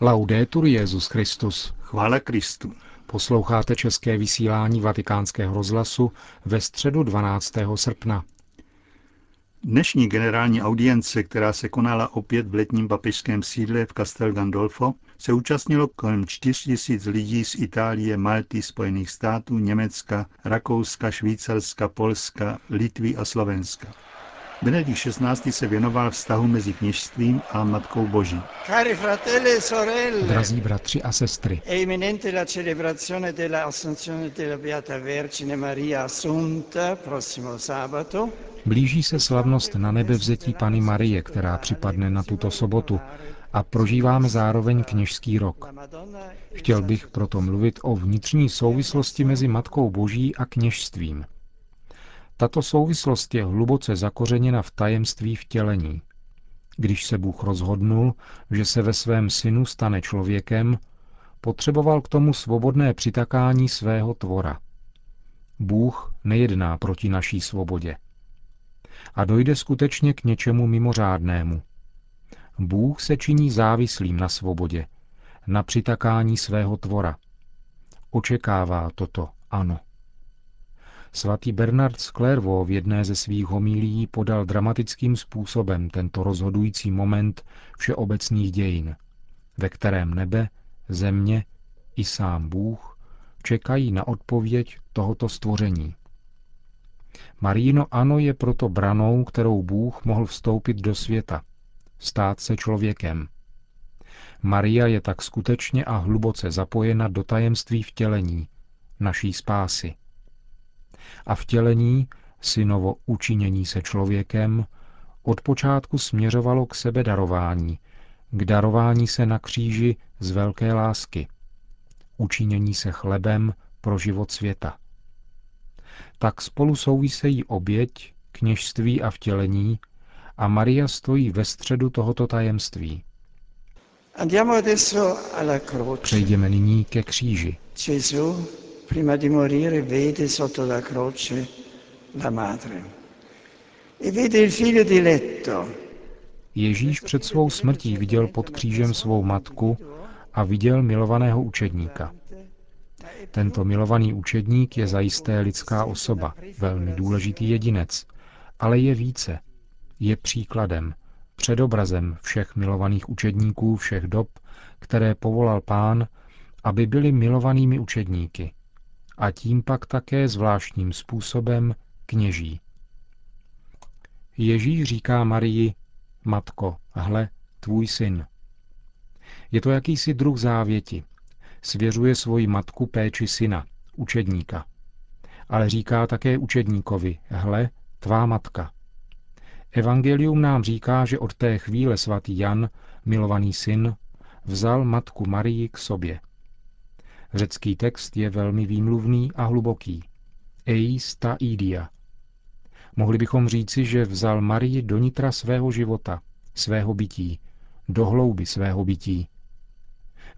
Laudetur Jezus Christus. Chvála Kristu. Posloucháte české vysílání Vatikánského rozhlasu ve středu 12. srpna. Dnešní generální audience, která se konala opět v letním papežském sídle v Castel Gandolfo, se účastnilo kolem 4 000 lidí z Itálie, Malty, Spojených států, Německa, Rakouska, Švýcarska, Polska, Litvy a Slovenska. Benedikt XVI. se věnoval vztahu mezi kněžstvím a Matkou Boží. Cari fratelli e sorelle, Drazí bratři a sestry, è imminente la celebrazione della Assunzione della Beata Vergine Maria Assunta prossimo sabato. Blíží se slavnost na nebe vzetí Pany Marie, která připadne na tuto sobotu a prožíváme zároveň kněžský rok. Chtěl bych proto mluvit o vnitřní souvislosti mezi Matkou Boží a kněžstvím – tato souvislost je hluboce zakořeněna v tajemství vtělení. Když se Bůh rozhodnul, že se ve svém synu stane člověkem, potřeboval k tomu svobodné přitakání svého tvora. Bůh nejedná proti naší svobodě. A dojde skutečně k něčemu mimořádnému. Bůh se činí závislým na svobodě, na přitakání svého tvora. Očekává toto, ano. Svatý Bernard z Clairvaux v jedné ze svých homílí podal dramatickým způsobem tento rozhodující moment všeobecných dějin, ve kterém nebe, země i sám Bůh čekají na odpověď tohoto stvoření. Maríno ano je proto branou, kterou Bůh mohl vstoupit do světa, stát se člověkem. Maria je tak skutečně a hluboce zapojena do tajemství vtělení, naší spásy a vtělení, synovo učinění se člověkem, od počátku směřovalo k sebe darování, k darování se na kříži z velké lásky, učinění se chlebem pro život světa. Tak spolu souvisejí oběť, kněžství a vtělení a Maria stojí ve středu tohoto tajemství. Přejdeme nyní ke kříži prima di morire vede sotto la croce la madre e vede il figlio diletto. Ježíš před svou smrtí viděl pod křížem svou matku a viděl milovaného učedníka. Tento milovaný učedník je zajisté lidská osoba, velmi důležitý jedinec, ale je více. Je příkladem, předobrazem všech milovaných učedníků všech dob, které povolal pán, aby byli milovanými učedníky a tím pak také zvláštním způsobem kněží. Ježíš říká Marii, Matko, hle, tvůj syn. Je to jakýsi druh závěti. Svěřuje svoji matku péči syna, učedníka. Ale říká také učedníkovi, hle, tvá matka. Evangelium nám říká, že od té chvíle svatý Jan, milovaný syn, vzal matku Marii k sobě. Řecký text je velmi výmluvný a hluboký. Eis ta idia. Mohli bychom říci, že vzal Marii do nitra svého života, svého bytí, do hlouby svého bytí.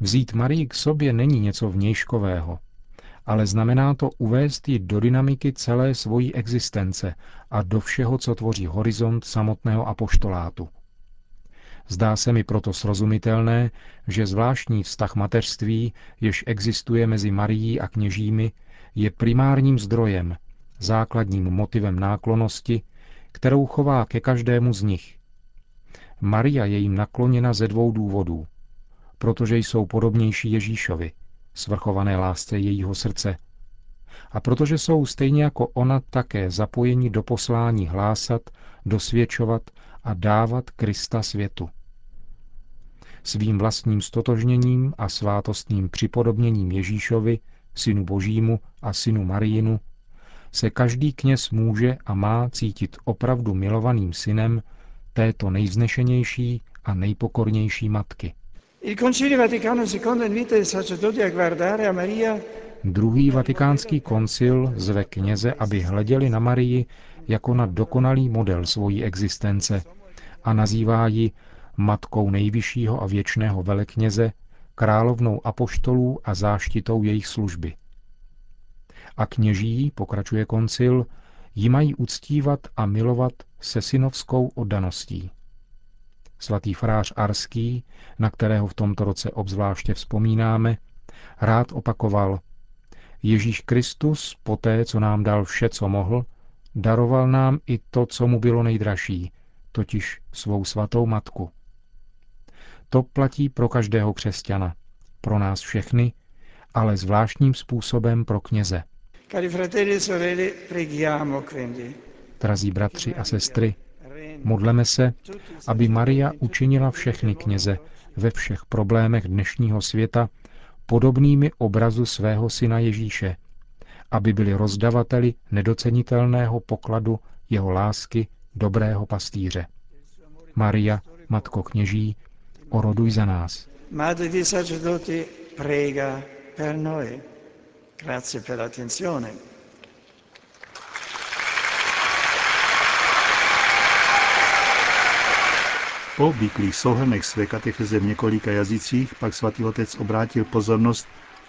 Vzít Marii k sobě není něco vnějškového, ale znamená to uvést ji do dynamiky celé svojí existence a do všeho, co tvoří horizont samotného apoštolátu. Zdá se mi proto srozumitelné, že zvláštní vztah mateřství, jež existuje mezi Marií a kněžími, je primárním zdrojem, základním motivem náklonosti, kterou chová ke každému z nich. Maria je jim nakloněna ze dvou důvodů. Protože jsou podobnější Ježíšovi, svrchované lásce jejího srdce, a protože jsou stejně jako ona také zapojeni do poslání hlásat, dosvědčovat a dávat Krista světu. Svým vlastním stotožněním a svátostným připodobněním Ježíšovi, synu Božímu a synu Marijinu, se každý kněz může a má cítit opravdu milovaným synem této nejvznešenější a nejpokornější matky. Druhý vatikánský koncil zve kněze, aby hleděli na Marii jako na dokonalý model svojí existence a nazývá ji matkou nejvyššího a věčného velekněze, královnou apoštolů a záštitou jejich služby. A kněží, pokračuje koncil, ji mají uctívat a milovat se synovskou oddaností. Svatý farář Arský, na kterého v tomto roce obzvláště vzpomínáme, rád opakoval, Ježíš Kristus, poté, co nám dal vše, co mohl, daroval nám i to, co mu bylo nejdražší, totiž svou svatou matku. To platí pro každého křesťana, pro nás všechny, ale zvláštním způsobem pro kněze. E Drazí bratři a sestry, modleme se, aby Maria učinila všechny kněze ve všech problémech dnešního světa podobnými obrazu svého syna Ježíše, aby byli rozdavateli nedocenitelného pokladu jeho lásky dobrého pastýře. Maria, Matko kněží, oroduj za nás. Madre di sacerdoti, prega per noi. Grazie per l'attenzione. Po obvyklých souhrnech své katecheze v několika jazycích pak svatý otec obrátil pozornost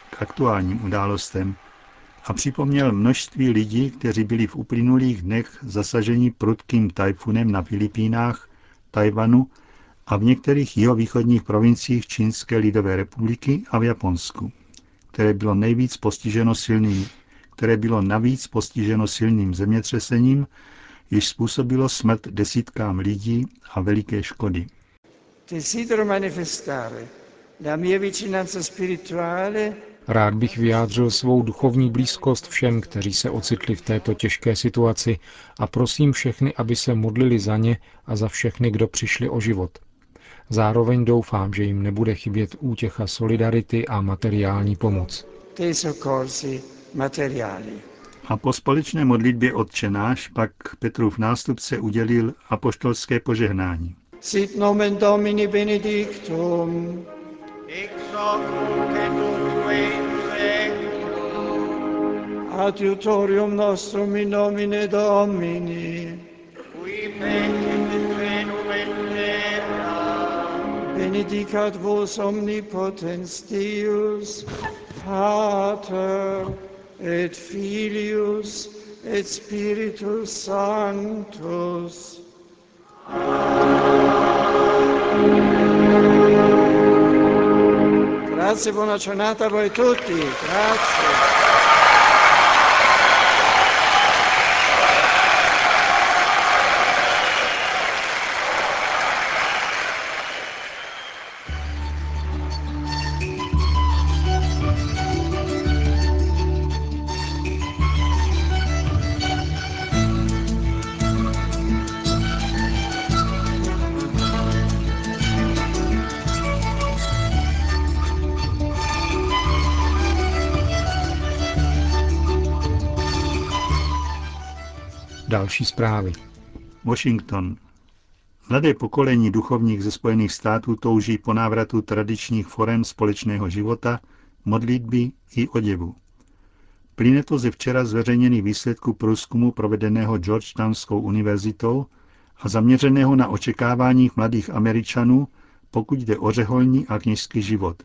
k aktuálním událostem a připomněl množství lidí, kteří byli v uplynulých dnech zasaženi prudkým tajfunem na Filipínách, Tajvanu a v některých jihovýchodních provinciích Čínské lidové republiky a v Japonsku, které bylo nejvíc postiženo silným, které bylo navíc postiženo silným zemětřesením, jež způsobilo smrt desítkám lidí a veliké škody. Rád bych vyjádřil svou duchovní blízkost všem, kteří se ocitli v této těžké situaci a prosím všechny, aby se modlili za ně a za všechny, kdo přišli o život. Zároveň doufám, že jim nebude chybět útěcha solidarity a materiální pomoc. A po společné modlitbě Otčenáš pak Petrův nástupce udělil apoštolské požehnání. Sit nomen Domini benedictum, ex hoc et in seculum, adiutorium nostrum in nomine Domini, qui benedicat vos omnipotens Deus, Pater, et Filius et Spiritus Sanctus. Grazie, buona giornata a voi tutti. Grazie. Další zprávy. Washington. Mladé pokolení duchovních ze Spojených států touží po návratu tradičních forem společného života, modlitby i oděvu. Plyne to ze včera zveřejněných výsledků průzkumu provedeného Georgetownskou univerzitou a zaměřeného na očekáváních mladých Američanů, pokud jde o řeholní a kněžský život.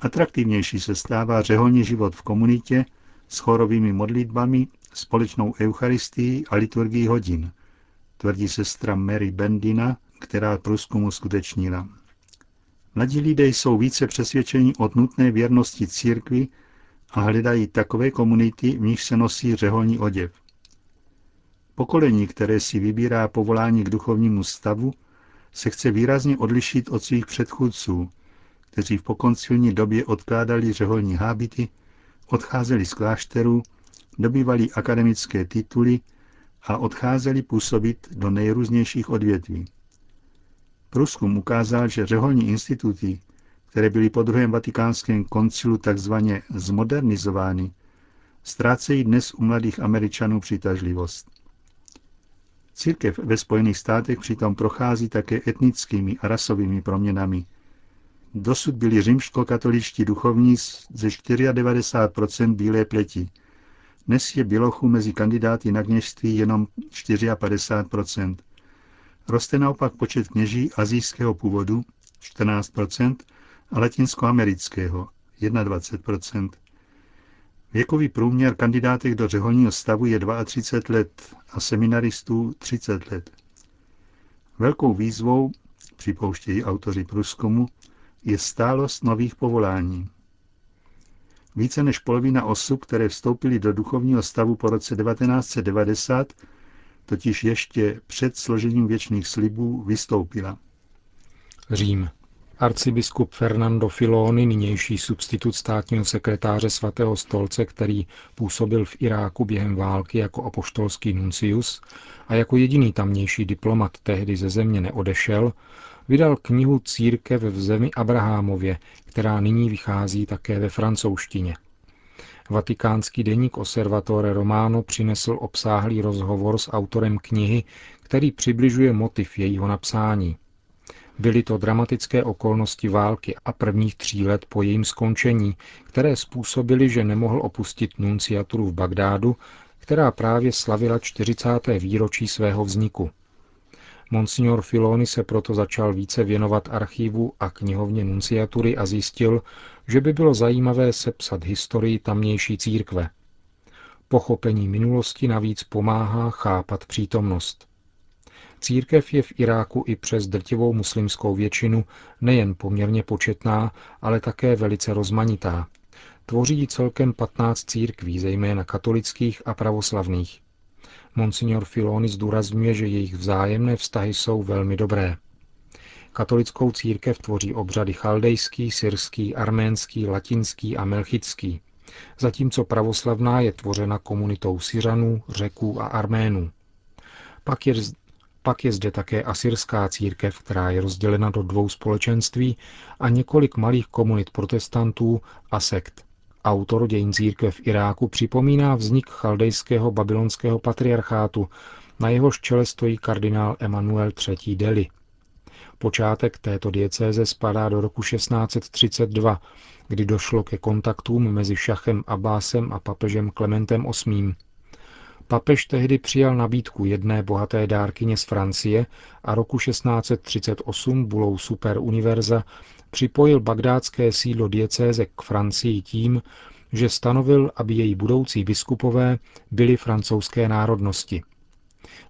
Atraktivnější se stává řeholní život v komunitě s chorovými modlitbami společnou eucharistii a liturgii hodin, tvrdí sestra Mary Bendina, která průzkum skutečnila. Mladí lidé jsou více přesvědčeni o nutné věrnosti církvi a hledají takové komunity, v nich se nosí řeholní oděv. Pokolení, které si vybírá povolání k duchovnímu stavu, se chce výrazně odlišit od svých předchůdců, kteří v pokoncilní době odkládali řeholní hábity, odcházeli z klášterů dobývali akademické tituly a odcházeli působit do nejrůznějších odvětví. Průzkum ukázal, že řeholní instituty, které byly po druhém vatikánském koncilu takzvaně zmodernizovány, ztrácejí dnes u mladých Američanů přitažlivost. Církev ve Spojených státech přitom prochází také etnickými a rasovými proměnami. Dosud byli římskokatoličtí duchovní ze 94% bílé pleti, dnes je Bělochů mezi kandidáty na kněžství jenom 54% Roste naopak počet kněží azijského původu 14% a latinskoamerického 21% Věkový průměr kandidátek do řeholního stavu je 32 let a seminaristů 30 let. Velkou výzvou připouštějí autoři průzkumu, je stálost nových povolání. Více než polovina osob, které vstoupily do duchovního stavu po roce 1990, totiž ještě před složením věčných slibů vystoupila. Řím. Arcibiskup Fernando Filoni, nynější substitut státního sekretáře svatého stolce, který působil v Iráku během války jako apoštolský nuncius a jako jediný tamnější diplomat tehdy ze země neodešel, vydal knihu Církev v zemi Abrahámově, která nyní vychází také ve francouzštině. Vatikánský deník Osservatore Romano přinesl obsáhlý rozhovor s autorem knihy, který přibližuje motiv jejího napsání. Byly to dramatické okolnosti války a prvních tří let po jejím skončení, které způsobily, že nemohl opustit nunciaturu v Bagdádu, která právě slavila 40. výročí svého vzniku. Monsignor Filoni se proto začal více věnovat archivu a knihovně nunciatury a zjistil, že by bylo zajímavé sepsat historii tamnější církve. Pochopení minulosti navíc pomáhá chápat přítomnost. Církev je v Iráku i přes drtivou muslimskou většinu nejen poměrně početná, ale také velice rozmanitá. Tvoří celkem 15 církví, zejména katolických a pravoslavných. Monsignor Filoni zdůrazňuje, že jejich vzájemné vztahy jsou velmi dobré. Katolickou církev tvoří obřady chaldejský, syrský, arménský, latinský a melchický, zatímco pravoslavná je tvořena komunitou Syřanů, Řeků a Arménů. Pak je, pak je zde také asyrská církev, která je rozdělena do dvou společenství a několik malých komunit protestantů a sekt. Autor dějin v Iráku připomíná vznik chaldejského babylonského patriarchátu, na jehož čele stojí kardinál Emanuel III. Deli. Počátek této diecéze spadá do roku 1632, kdy došlo ke kontaktům mezi šachem Abbásem a papežem Klementem VIII. Papež tehdy přijal nabídku jedné bohaté dárkyně z Francie a roku 1638 bulou Super Univerza připojil bagdátské sídlo diecéze k Francii tím, že stanovil, aby její budoucí biskupové byli francouzské národnosti.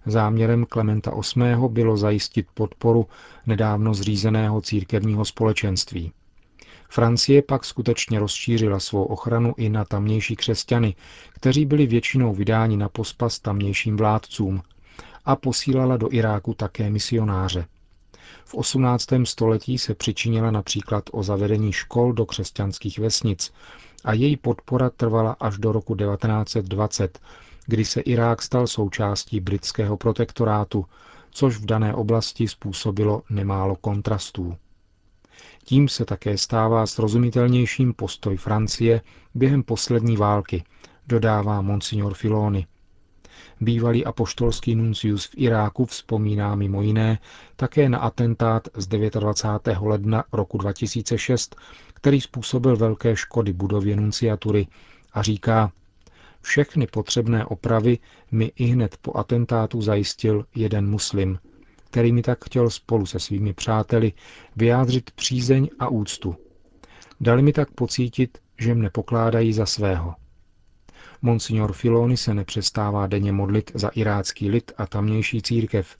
Záměrem Klementa VIII. bylo zajistit podporu nedávno zřízeného církevního společenství. Francie pak skutečně rozšířila svou ochranu i na tamnější křesťany, kteří byli většinou vydáni na pospas tamnějším vládcům a posílala do Iráku také misionáře. V 18. století se přičinila například o zavedení škol do křesťanských vesnic a její podpora trvala až do roku 1920, kdy se Irák stal součástí britského protektorátu, což v dané oblasti způsobilo nemálo kontrastů. Tím se také stává srozumitelnějším postoj Francie během poslední války, dodává monsignor Filoni. Bývalý apoštolský nuncius v Iráku vzpomíná mimo jiné také na atentát z 29. ledna roku 2006, který způsobil velké škody budově nunciatury a říká, všechny potřebné opravy mi i hned po atentátu zajistil jeden muslim, který mi tak chtěl spolu se svými přáteli vyjádřit přízeň a úctu. Dali mi tak pocítit, že mne pokládají za svého. Monsignor Filoni se nepřestává denně modlit za irácký lid a tamnější církev,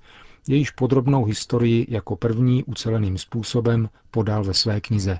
jejíž podrobnou historii jako první uceleným způsobem podal ve své knize.